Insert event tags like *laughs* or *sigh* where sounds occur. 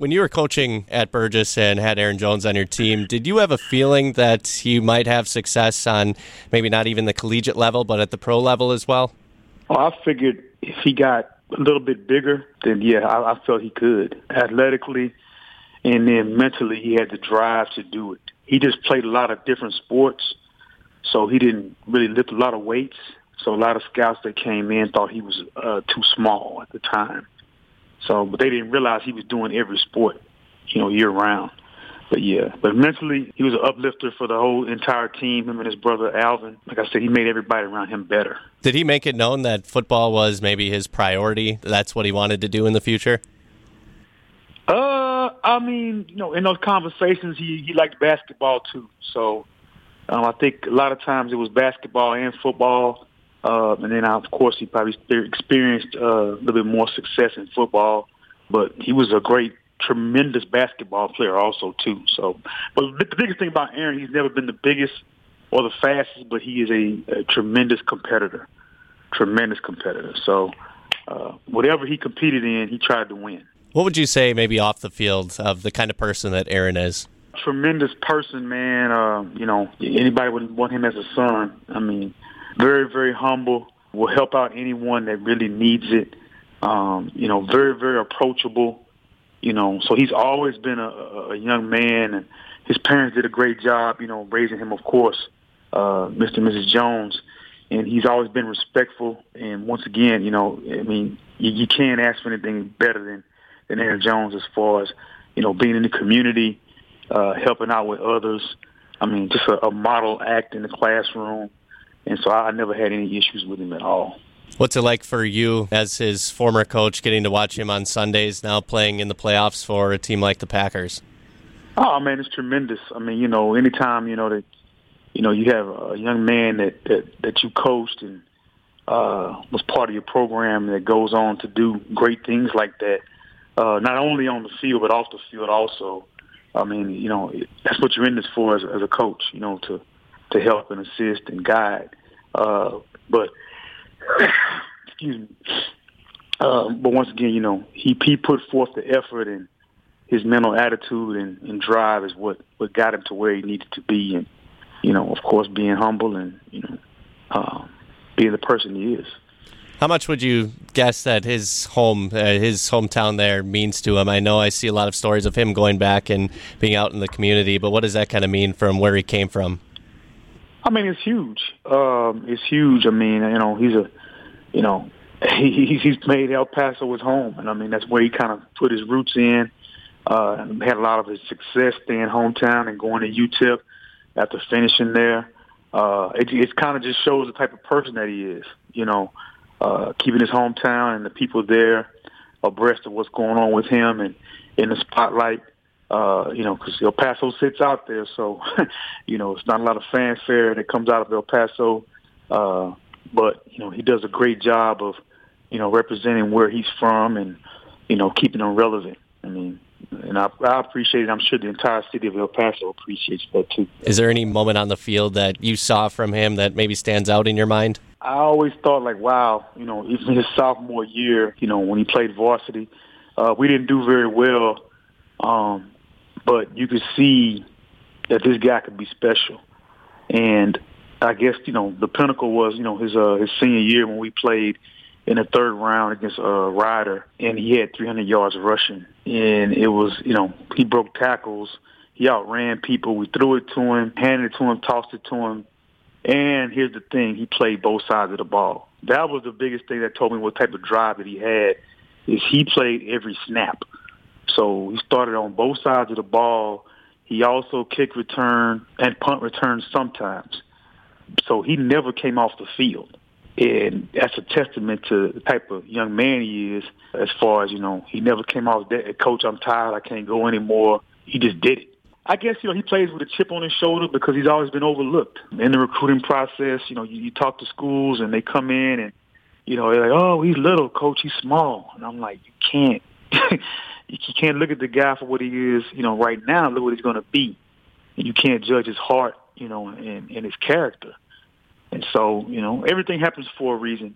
When you were coaching at Burges and had Aaron Jones on your team, did you have a feeling that he might have success on maybe not even the collegiate level, but at the pro level as well? Well, I figured if he got a little bit bigger, then yeah, I, I felt he could. Athletically and then mentally, he had the drive to do it. He just played a lot of different sports, so he didn't really lift a lot of weights. So a lot of scouts that came in thought he was uh, too small at the time. So, but they didn't realize he was doing every sport, you know, year round. But yeah, but mentally, he was an uplifter for the whole entire team. Him and his brother Alvin. Like I said, he made everybody around him better. Did he make it known that football was maybe his priority? That's what he wanted to do in the future. Uh, I mean, you know, in those conversations, he he liked basketball too. So, um, I think a lot of times it was basketball and football. Uh, and then, of course, he probably experienced uh, a little bit more success in football. But he was a great, tremendous basketball player also, too. So, but the biggest thing about Aaron, he's never been the biggest or the fastest, but he is a, a tremendous competitor, tremendous competitor. So, uh, whatever he competed in, he tried to win. What would you say, maybe off the field, of the kind of person that Aaron is? Tremendous person, man. Uh, you know, anybody would want him as a son. I mean, very, very humble. Will help out anyone that really needs it. Um, you know, very, very approachable. You know, so he's always been a, a young man, and his parents did a great job. You know, raising him, of course, uh, Mr. and Mrs. Jones, and he's always been respectful. And once again, you know, I mean, you, you can't ask for anything better than than Aaron Jones as far as you know being in the community, uh, helping out with others. I mean, just a, a model act in the classroom and so I never had any issues with him at all. What's it like for you as his former coach, getting to watch him on Sundays, now playing in the playoffs for a team like the Packers? Oh man, it's tremendous. I mean, you know, anytime you know that you know you have a young man that that, that you coached and uh, was part of your program that goes on to do great things like that, uh, not only on the field but off the field also. I mean, you know, that's what you're in this for as, as a coach. You know, to to help and assist and guide. Uh, but *coughs* excuse me. Uh, but once again, you know, he he put forth the effort and his mental attitude and, and drive is what what got him to where he needed to be, and you know, of course, being humble and you know, uh, being the person he is. How much would you guess that his home, uh, his hometown there, means to him? I know I see a lot of stories of him going back and being out in the community, but what does that kind of mean from where he came from? I mean, it's huge. Um, it's huge. I mean, you know, he's a, you know, *laughs* he, he's made El Paso his home, and I mean that's where he kind of put his roots in. Uh, had a lot of his success staying hometown and going to UTEP after finishing there. Uh, it, it kind of just shows the type of person that he is. You know, uh, keeping his hometown and the people there abreast of what's going on with him and in the spotlight uh, you know, because El Paso sits out there, so *laughs* you know it's not a lot of fanfare that comes out of El Paso. Uh, but you know he does a great job of you know representing where he's from and you know keeping him relevant. I mean, and I, I appreciate it. I'm sure the entire city of El Paso appreciates that too. Is there any moment on the field that you saw from him that maybe stands out in your mind? I always thought like, wow, you know, even his sophomore year, you know, when he played varsity, uh, we didn't do very well. Um, but you could see that this guy could be special. And I guess you know the pinnacle was you know his uh, his senior year when we played in the third round against uh, Rider, and he had 300 yards rushing, and it was you know he broke tackles, he outran people, we threw it to him, handed it to him, tossed it to him, and here's the thing, he played both sides of the ball. That was the biggest thing that told me what type of drive that he had. Is he played every snap. So he started on both sides of the ball. He also kick return and punt return sometimes. So he never came off the field. And that's a testament to the type of young man he is as far as, you know, he never came off, coach, I'm tired, I can't go anymore. He just did it. I guess, you know, he plays with a chip on his shoulder because he's always been overlooked. In the recruiting process, you know, you, you talk to schools and they come in and, you know, they're like, oh, he's little, coach, he's small. And I'm like, you can't. *laughs* you can't look at the guy for what he is, you know, right now. Look what he's going to be. And you can't judge his heart, you know, and, and his character. And so, you know, everything happens for a reason.